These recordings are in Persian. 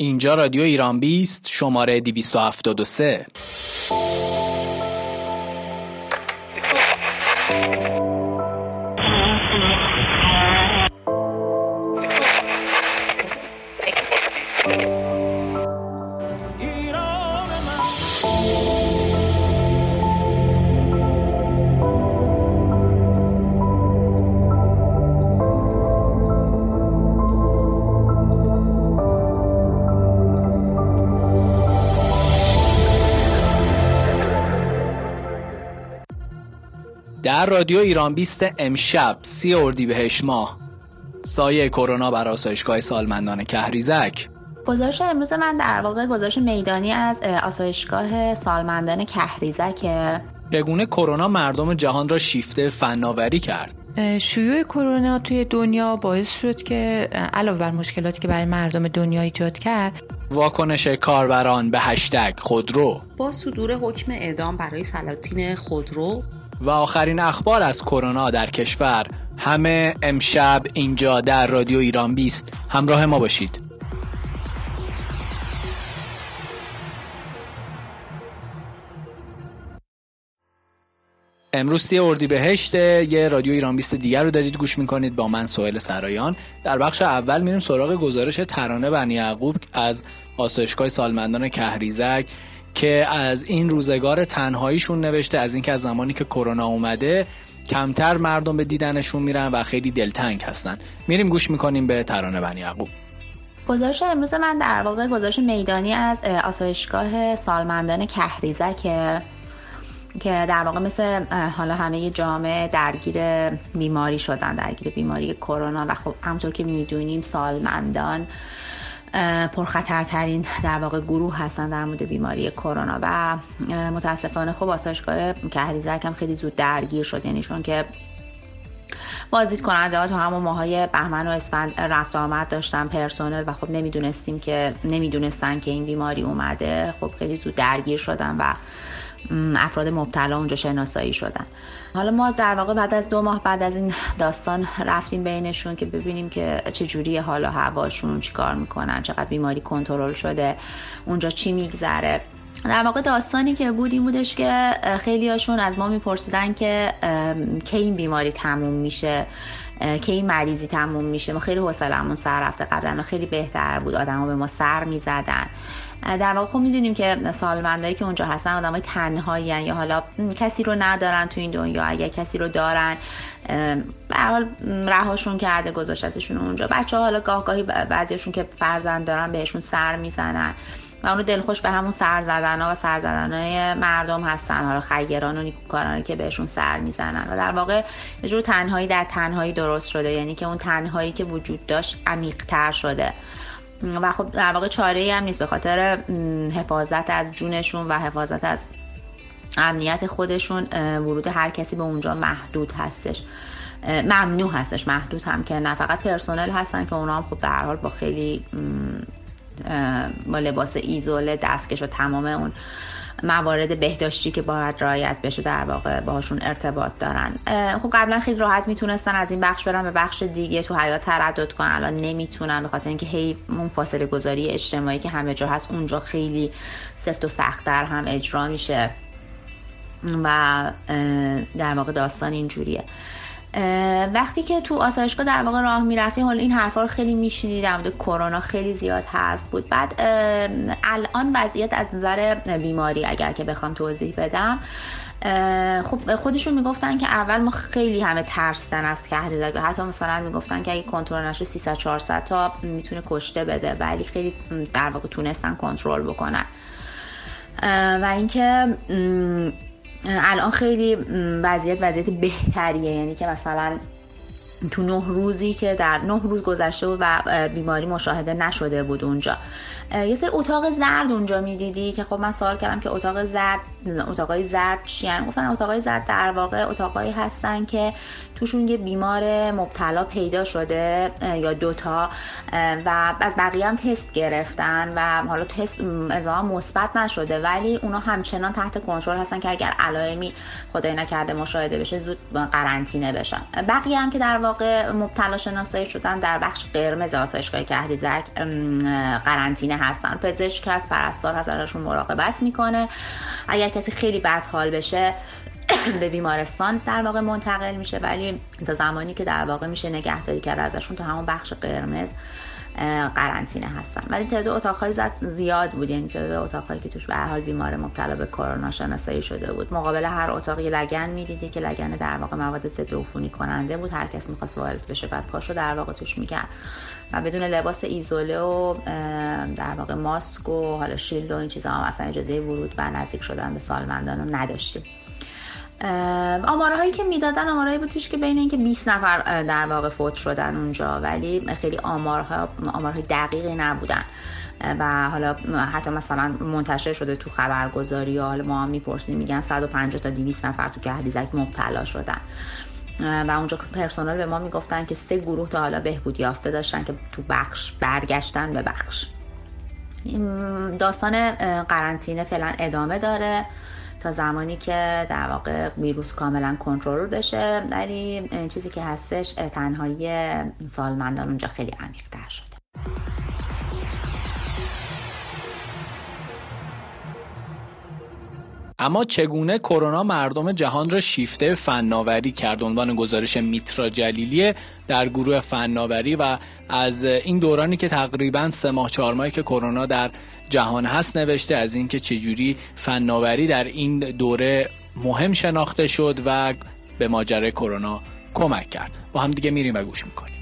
اینجا رادیو ایران بیست شماره 273 در رادیو ایران بیست امشب سی اردیبهشت ماه. سایه کرونا بر آسایشگاه سالمندان کهریزک. گزارش امروز من در واقع گزارش میدانی از آسایشگاه سالمندان کهریزک. چگونه کرونا مردم جهان را شیفته فناوری کرد؟ شیوع کرونا توی دنیا باعث شد که علاوه بر مشکلاتی که برای مردم دنیا ایجاد کرد واکنش کاربران به هشتگ خودرو. با صدور حکم اعدام برای سلاطین خودرو و آخرین اخبار از کرونا در کشور. همه امشب اینجا در رادیو ایران بیست. همراه ما باشید. امروز سی اردیبهشت یه رادیو ایران بیست دیگر رو دارید گوش می‌کنید با من سوهل سرایان. در بخش اول میریم سراغ گزارش ترانه بنی یعقوب از آسایشگاه سالمندان کهریزک. که از این روزگار تنهاییشون نوشته از اینکه از زمانی که کرونا اومده کمتر مردم به دیدنشون میرن و خیلی دلتنگ هستن. میریم گوش می‌کنیم به ترانه بنی یعقوب. گزارش امروز من در واقع گزارش میدانی از آسایشگاه سالمندان کهریزک که در واقع مثل حالا همه جامعه درگیر بیماری شدن درگیر بیماری کرونا و خب همونطور که می‌دونیم سالمندان پرخطرترین در واقع گروه هستن در مورد بیماری کرونا و متاسفانه خب آسایشگاه کهریزک هم خیلی زود درگیر شد. یعنی چون که بازدید کننده ها تو همون ماهای بهمن و اسفند رفت آمد داشتن پرسنل و خب نمی‌دونستیم که نمی‌دونستن که این بیماری اومده. خب خیلی زود درگیر شدن و افراد مبتلا اونجا شناسایی شدن. حالا ما در واقع بعد از دو ماه بعد از این داستان رفتیم بینشون که ببینیم که چه جوری حالا هواشون چیکار می‌کنن چقدر بیماری کنترل شده اونجا چی میگذره. در واقع داستانی که بود این بودش که خیلی هاشون از ما میپرسیدن که کی این بیماری تموم میشه. که این مریضی تموم میشه. ما خیلی حوصله‌مون سر رفته قبلا خیلی بهتر بود. آدما به ما سر می‌زدن. در واقع خب می‌دونیم که سالمندایی که اونجا هستن آدمای تنهایی یا حالا کسی رو ندارن تو این دنیا. اگر کسی رو دارن به حال رهاشون کرده گذاشتشون اونجا. بچه ها حالا گاه گاهی بعضیشون که فرزند دارن بهشون سر می‌زنن. و اونو دلخوش به همون سر زدن ها و سر زدن های مردم هستن. حالا خیران و نیکوکارانی که بهشون سر می‌زنن. و در واقع یه جور تنهایی در تنهایی درست شده. یعنی که اون تنهایی که وجود داشت عمیقتر شده. و خب در واقع چاره هم نیست. به خاطر حفاظت از جونشون و حفاظت از امنیت خودشون ورود هر کسی به اونجا محدود هستش. ممنوع هستش. محدود هم که نه فقط پرسنل هستن که اونا هم خب به حال با خیلی با لباس ایزوله دستکش و تمام اون موارد بهداشتی که باید رعایت بشه در واقع باهاشون ارتباط دارن. خب قبلا خیلی راحت می‌تونستن از این بخش برن به بخش دیگه تو حیات تردد کنن. الان نمی‌تونن به خاطر اینکه هی اون فاصله گذاری اجتماعی که همه جا هست اونجا خیلی سفت و سختتر هم اجرا میشه و در واقع داستان اینجوریه. وقتی که تو آسایشگاه در واقع راه می‌رفتیم حالا این حرفا رو خیلی میشنیدم در مورد کرونا خیلی زیاد حرف بود. بعد الان وضعیت از نظر بیماری اگر که بخوام توضیح بدم خب خودشون می‌گفتن که اول ما خیلی همه ترسیدن از و حتی مثلا می‌گفتن که اگه کنترل نشه 300 400 تا می‌تونه کشته بده ولی خیلی در واقع تونستن کنترل بکنن. و اینکه الان خیلی وضعیت وضعیت بهتریه. یعنی که مثلا تو نه روزی که در نه روز گذشته بود و بیماری مشاهده نشده بود اونجا. یه سری اتاق زرد اونجا می‌دیدی که خب من سوال کردم که اتاق زرد اتاقای زرد چیان؟ گفتن اتاقای زرد در واقع اتاقایی هستن که توشون یه بیمار مبتلا پیدا شده یا دوتا و از بقیه هم تست گرفتن و حالا تست الزاما مثبت نشده ولی اونا همچنان تحت کنترل هستن که اگر علائمی خدای نکرده مشاهده بشه زود قرنطینه بشن. بقیه هم که در واقع مبتلا شناسایی شدن در بخش قرمز آسایشگاه کهریزک قرنطینه هستن. پزشک از پرستار ازشون مراقبت می‌کنه. اگر کسی خیلی بد حال بشه به بیمارستان در واقع منتقل میشه. ولی تا زمانی که در واقع میشه نگهداری کرد ازشون تو همون بخش قرمز قرنطینه هستن. ولی تعداد اتاقهای زیاد بود. یعنی تعداد اتاقهایی که توش به حال بیمار مبتلا به کرونا شناسایی شده بود. مقابل هر اتاقی لگن می‌دیدی که لگن در واقع مواد ضد عفونی کننده بود هر کس می‌خواست وارد بشه بعد پاشو در واقع توش می‌کرد. و بدون لباس ایزوله و در واقع ماسک و حالا شیلد و این چیزا هم اصلا اجازه ورود و نزدیک شدن به سالمندان رو نداشتیم. آمارهایی که می‌دادن آمارهایی بودش که بین اینکه 20 نفر در واقع فوت شدن اونجا. ولی خیلی آمارها آمارهای دقیقی نبودن. و حالا حتی مثلا منتشر شده تو خبرگزاری یا حالا ما می‌پرسیم میگن 150 تا 200 نفر تو کهریزک مبتلا شدن. و اونجا پرسنل به ما می‌گفتن که سه گروه تا حالا بهبودی یافته داشتن که تو بخش برگشتن به بخش. داستان قرنطینه فعلا ادامه داره. تا زمانی که در واقع ویروس کاملا کنترل بشه ولی چیزی که هستش تنهایی سالمندان اونجا خیلی عمیق تر شده. اما چگونه کرونا مردم جهان را شیفته فناوری کرد؟ عنوان گزارش میترا جلیلی در گروه فناوری و از این دورانی که تقریبا سه ماه چهار ماهی که کرونا در جهان هست نوشته از اینکه چجوری فناوری در این دوره مهم شناخته شد و به ماجرای کرونا کمک کرد. با هم دیگه میریم و گوش می‌کنیم.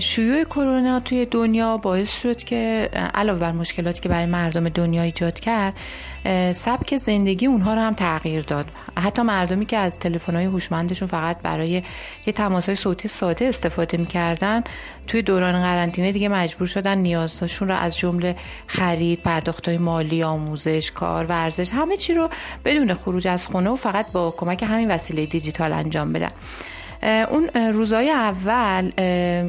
شیوع کرونا توی دنیا باعث شد که علاوه بر مشکلاتی که برای مردم دنیا ایجاد کرد سبک زندگی اونها رو هم تغییر داد. حتی مردمی که از تلفن‌های هوشمندشون فقط برای یه تماسهای صوتی ساده استفاده می‌کردن توی دوران قرنطینه دیگه مجبور شدن نیازشون رو از جمله خرید پرداختهای مالی آموزش کار ورزش همه چی رو بدون خروج از خونه و فقط با کمک همین وسیله دیجیتال انجام بدن. اون روزای اول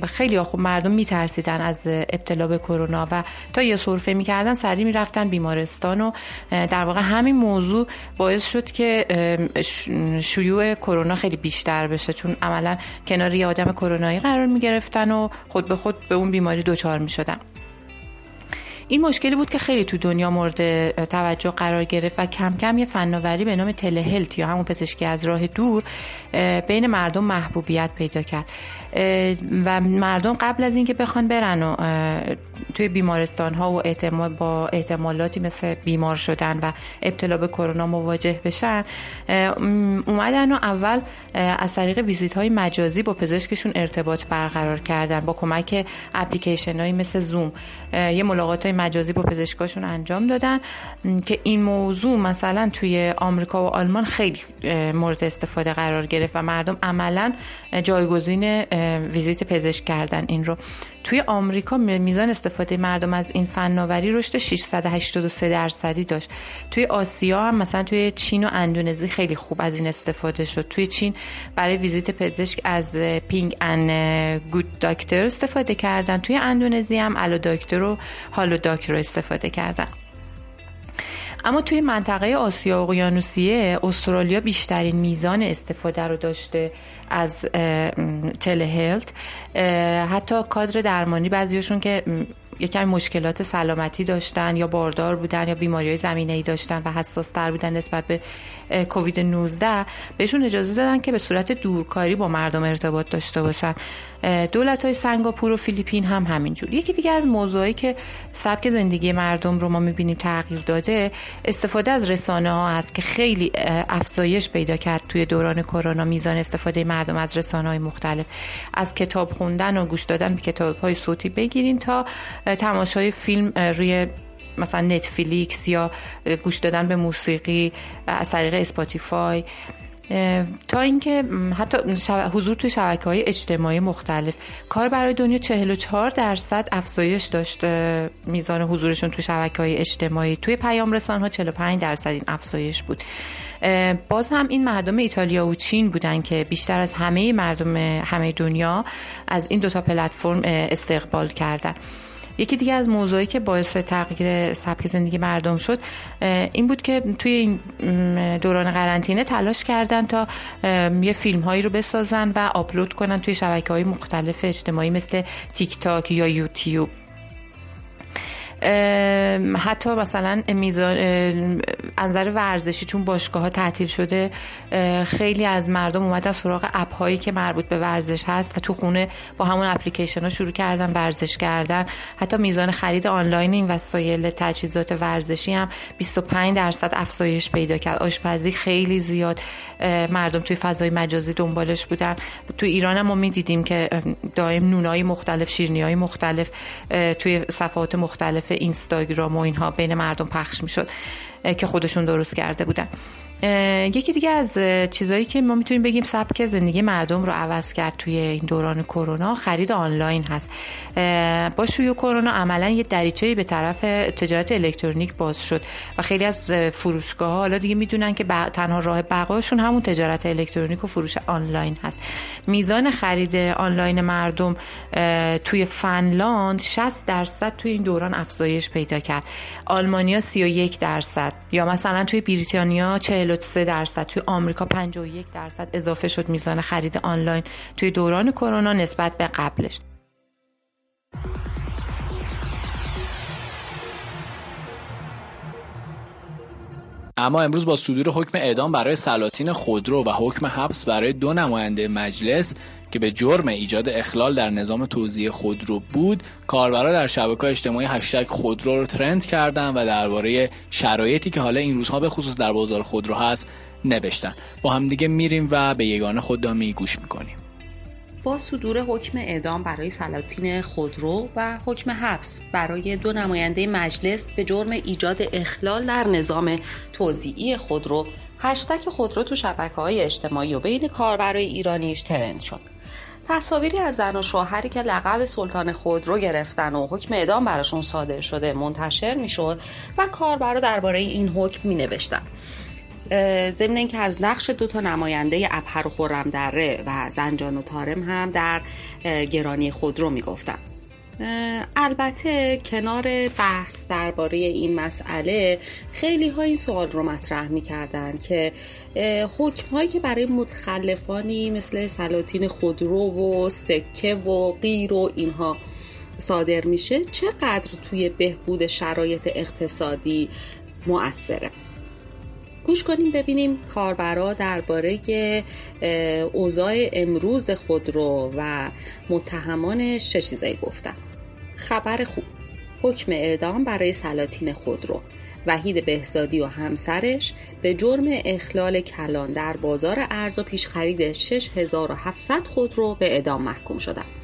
خیلی خوب مردم میترسیدن از ابتلا به کرونا و تا یه سرفه می‌کردن سریع می‌رفتن بیمارستان و در واقع همین موضوع باعث شد که شیوع کرونا خیلی بیشتر بشه. چون عملا کنار یه آدم کرونایی قرار می‌گرفتن و خود به خود به اون بیماری دچار می‌شدن. این مشکلی بود که خیلی تو دنیا مورد توجه قرار گرفت و کم کم یه فناوری به نام تلهلت یا همون پزشکی از راه دور بین مردم محبوبیت پیدا کرد. و مردم قبل از اینکه بخوان برن و توی بیمارستان ها و احتمال با احتمالاتی مثل بیمار شدن و ابتلا به کرونا مواجه بشن اومدن و اول از طریق ویزیت های مجازی با پزشکشون ارتباط برقرار کردن با کمک اپلیکیشن هایی مثل زوم. یه ملاقات های مجازی با پزشکاشون انجام دادن که این موضوع مثلا توی آمریکا و آلمان خیلی مورد استفاده قرار گرفت و مردم عملا جایگزین ویزیت پزشک کردن این رو. توی آمریکا میزان استفاده مردم از این فناوری رشد 683 درصدی داشت. توی آسیا هم مثلا توی چین و اندونزی خیلی خوب از این استفاده شد. توی چین برای ویزیت پزشک از Ping An Good Doctor استفاده کردن. توی اندونزی هم Alo Dokter و Halo Doctor رو استفاده کردن اما توی منطقه آسیا اقیانوسیه استرالیا بیشترین میزان استفاده رو داشته از تلهلت حتی کادر درمانی بعضیشون که یکم مشکلات سلامتی داشتن یا باردار بودن یا بیماری های زمینه ای داشتن و حساس تر بودن نسبت به کووید 19 بهشون اجازه دادن که به صورت دورکاری با مردم ارتباط داشته باشن. دولت های سنگاپور و فیلیپین هم همینجور. یکی دیگه از موضوعی که سبک زندگی مردم رو ما می‌بینیم تغییر داده استفاده از رسانه ها هست که خیلی افزایش پیدا کرد توی دوران کرونا میزان استفاده مردم از رسانه های مختلف. از کتاب خوندن و گوش دادن به کتاب های صوتی بگیرین تا تماشای فیلم روی مثلا نتفلیکس یا گوش دادن به موسیقی از طریق اسپاتیفای تا اینکه حتی حضور توی شبکه های اجتماعی مختلف. کار برای دنیا 44 درصد افزایش داشت میزان حضورشون توی شبکه های اجتماعی. توی پیام رسان ها 45 درصد این افزایش بود. باز هم این مردم ایتالیا و چین بودن که بیشتر از همه مردم همه دنیا از این دوتا پلتفرم استقبال کردن. یکی دیگه از موضوعی که باعث تغییر سبک زندگی مردم شد این بود که توی این دوران قرنطینه تلاش کردن تا یه فیلم هایی رو بسازن و آپلود کنن توی شبکه های مختلف اجتماعی مثل تیک تاک یا یوتیوب. حتی مثلا میزان انظر ورزشی چون باشگاه ها تعطیل شده خیلی از مردم اومدن سراغ اپ هایی که مربوط به ورزش هست و تو خونه با همون اپلیکیشن ها شروع کردن ورزش کردن. حتی میزان خرید آنلاین این وسایل تجهیزات ورزشی هم 25 درصد افزایش پیدا کرد. آشپزی خیلی زیاد مردم توی فضای مجازی دنبالش بودن. تو ایران هم ما می‌دیدیم که دائم نونای مختلف شیرنی های مختلف توی صفحات مختلف اینستاگرام و اینها بین مردم پخش می‌شد که خودشون درست کرده بودن. یکی دیگه از چیزهایی که ما می‌تونیم بگیم سبک زندگی مردم رو عوض کرد توی این دوران کرونا خرید آنلاین هست. با شیوع کرونا عملا یه دریچه به طرف تجارت الکترونیک باز شد و خیلی از فروشگاه ها حالا دیگه می‌دونن که تنها راه بقایشون همون تجارت الکترونیک و فروش آنلاین هست. میزان خرید آنلاین مردم توی فنلاند 60 درصد توی این دوران افزایش پیدا کرد. آلمانیا 31 درصد یا مثلا توی بریتانیا 43 درصد توی آمریکا 51 درصد اضافه شد میزان خرید آنلاین. توی دوران کرونا نسبت به قبلش. اما امروز با صدور حکم اعدام برای سلاطین خودرو و حکم حبس برای دو نماینده مجلس که به جرم ایجاد اخلال در نظام توزیع خودرو بود کاربرا در شبکه اجتماعی هشتگ خودرو رو ترند کردن و درباره شرایطی که حالا این روزها به خصوص در بازار خودرو هست نوشتن. با هم دیگه میریم و به یگانه خوددامی گوش می‌کنیم. با صدور حکم اعدام برای سلاطین خودرو و حکم حبس برای دو نماینده مجلس به جرم ایجاد اخلال در نظام توزیعی خودرو هشتک خودرو تو شبکه های اجتماعی و بین کاربرای ایرانیش ترند شد. تصاویری از زن و شوهری که لقب سلطان خودرو گرفتن و حکم اعدام براشون صادر شده منتشر می‌شد و کاربرا درباره این حکم می نوشتن ضمن اینکه از نقش دو تا نماینده ابهر و خرم دره و زنجان و تارم هم در گرانی خودرو می‌گفتن البته کنار بحث درباره این مسئله خیلی ها این سوال رو مطرح می‌کردن که حکم هایی که برای متخلفانی مثل سلاطین خودرو و سکه و غیر و اینها صادر میشه چقدر توی بهبود شرایط اقتصادی مؤثره؟ گوش کنیم ببینیم کاربرا درباره اوضاع امروز خودرو و متهمانش چه چیزایی گفتن. خبر خوب. حکم اعدام برای سلاطین خودرو وحید بهزادی و همسرش به جرم اخلال کلان در بازار ارز و پیش خرید 6700 خودرو به اعدام محکوم شدند.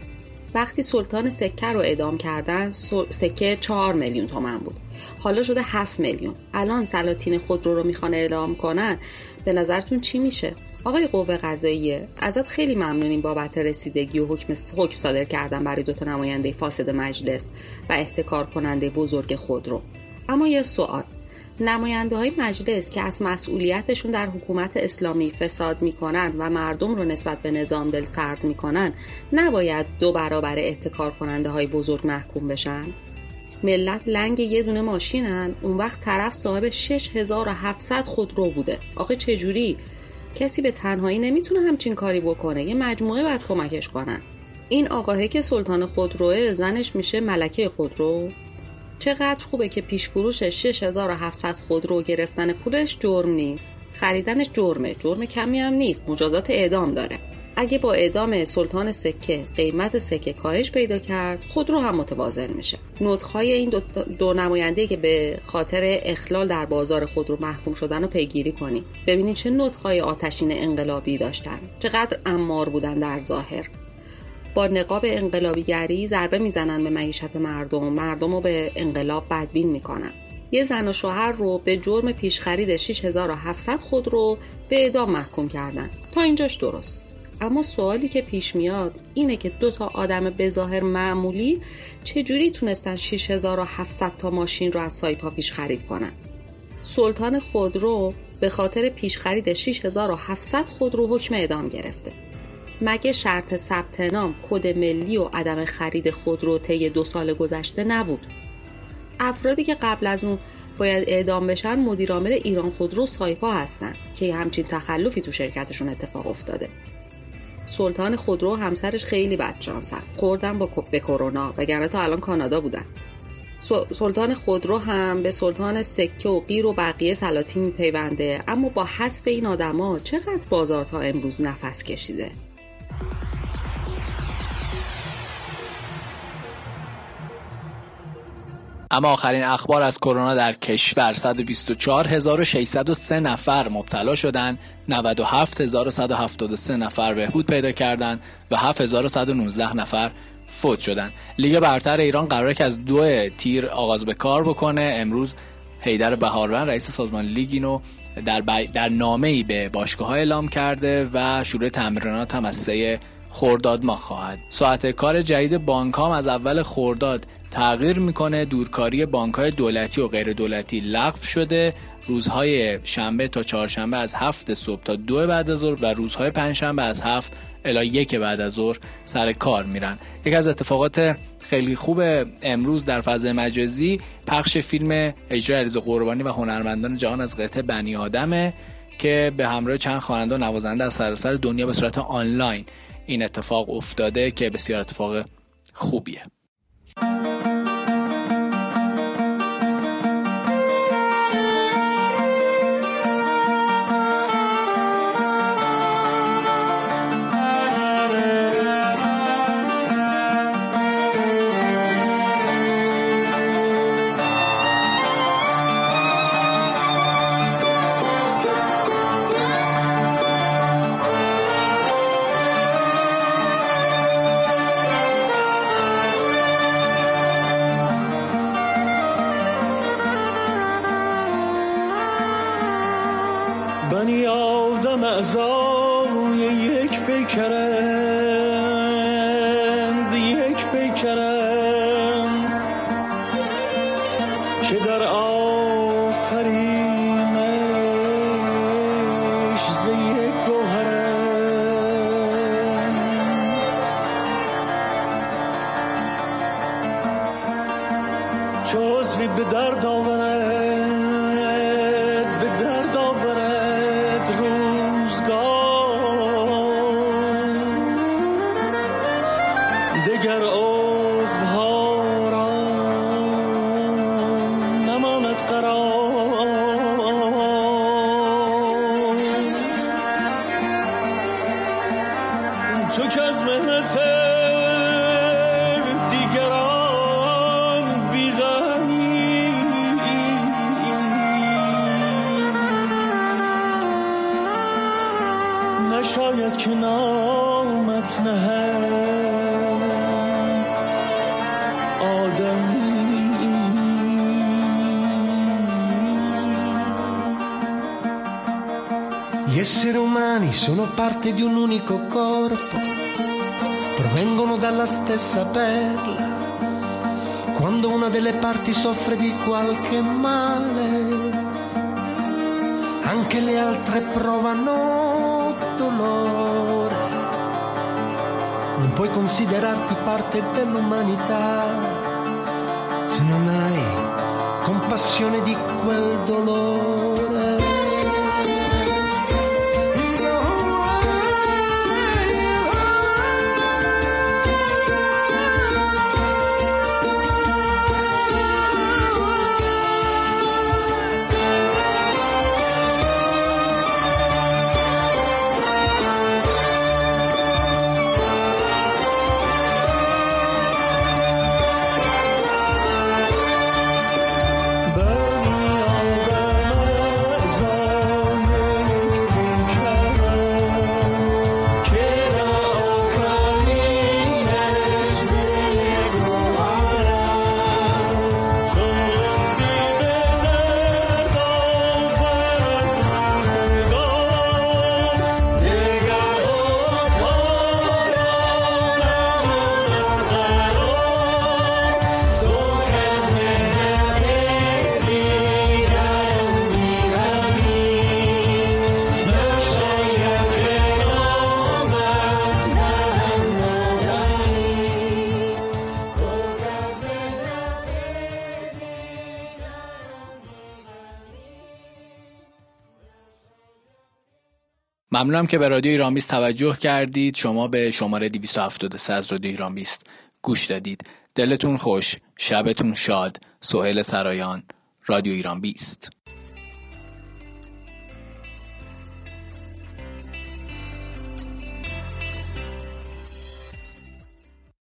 وقتی سلطان سکه رو اعدام کردن سکه 4 میلیون تومن بود. حالا شده 7 میلیون. الان سلاطین خودرو رو می‌خوان اعلام کنن به نظرتون چی میشه؟ آقای قوه قضاییه ازت خیلی ممنونیم بابت رسیدگی و حکم, حکم صادر کردن برای دوتا نماینده فاسد مجلس و احتکار کننده بزرگ خودرو اما یه سوال. نماینده های مجلس که از مسئولیتشون در حکومت اسلامی فساد می‌کنن و مردم رو نسبت به نظام دل سرد می‌کنن نباید دو برابر احتکار کننده های بزرگ محکوم بشن؟ ملت لنگ یه دونه ماشینن اون وقت طرف صاحب 6700 خودرو بوده. آخه چجوری؟ کسی به تنهایی نمی‌تونه همچین کاری بکنه. یه مجموعه باید کمکش کنن. این آقاهه که سلطان خودروه زنش میشه ملکه خودرو؟ چقدر خوبه که پیش فروش 6700 خودرو گرفتن پولش جرم نیست. خریدنش جرمه. جرم کمی هم نیست. مجازات اعدام داره. اگه با اعدام سلطان سکه قیمت سکه کاهش پیدا کرد خودرو هم متوازن میشه. نطخهای این دو, دو نماینده که به خاطر اخلال در بازار خودرو محکوم شدن رو پیگیری کنیم ببینید چه نطخهای آتشین انقلابی داشتن. چقدر امار بودن در ظاهر. با نقاب انقلابیگری ضربه می‌زنن به معیشت مردم. مردم رو به انقلاب بدبین می‌کنن. یه زن و شوهر رو به جرم پیش خرید 6700 خود رو به اعدام محکوم کردن. تا اینجاش درست. اما سوالی که پیش میاد اینه که دو تا آدم بظاهر معمولی چجوری تونستن 6700 تا ماشین رو از سایپا پیش خرید کنن؟ سلطان خودرو به خاطر پیش خرید 6700 خودرو حکم اعدام گرفته. مگه شرط ثبت نام کد ملی و عدم خرید خودرو طی دو سال گذشته نبود؟ افرادی که قبل از اون باید اعدام بشن مدیرعامل ایران خودرو سایپا هستن که همچین تخلفی تو شرکتشون اتفاق افتاده. سلطان خودرو همسرش خیلی بدشانسن. خوردن با به کرونا وگرنه تا الان کانادا بودن. سلطان خودرو هم به سلطان سکه و قیر و بقیه سلاطین پیونده اما با حذف این آدما چقدر بازار تا امروز نفس کشیده؟ اما آخرین اخبار از کرونا در کشور. 124603 نفر مبتلا شدند. 97173 نفر بهبود پیدا کردند و 7119 نفر فوت شدند. لیگ برتر ایران قراره که از دو تیر آغاز به کار بکنه. امروز حیدر بهاروند رئیس سازمان لیگ اینو در, در نامه ای به باشگاه ها اعلام کرده و شروع تمرینات هم از سه خورداد ما خواهد. ساعت کار جدید بانک هم از اول خورداد تغییر می‌کنه. دورکاری بانک های دولتی و غیر دولتی لغو شده. روزهای شنبه تا چهارشنبه از هفت صبح تا دو بعد از ظهر و روزهای پنجشنبه از هفت الی یک بعد از ظهر سر کار میرن. یکی از اتفاقات خیلی خوب امروز در فضای مجازی پخش فیلم اجرای علیرضا قربانی و هنرمندان جهان از قطعه بنی آدمه که به همراه چند خواننده و نوازنده از سراسر دنیا به صورت آنلاین این اتفاق افتاده که بسیار اتفاق خوبیه. به درد آورد sono parte di un unico corpo, provengono dalla stessa perla. Quando una delle parti soffre di qualche male, anche le altre provano dolore. Non puoi considerarti parte dell'umanità se non hai compassione di quel dolore. ممنونم که به رادیو ایران بیست توجه کردید. شما به شماره 273 از رادیو ایران بیست گوش دادید. دلتون خوش شبتون شاد. سهیل سرایان رادیو ایران بیست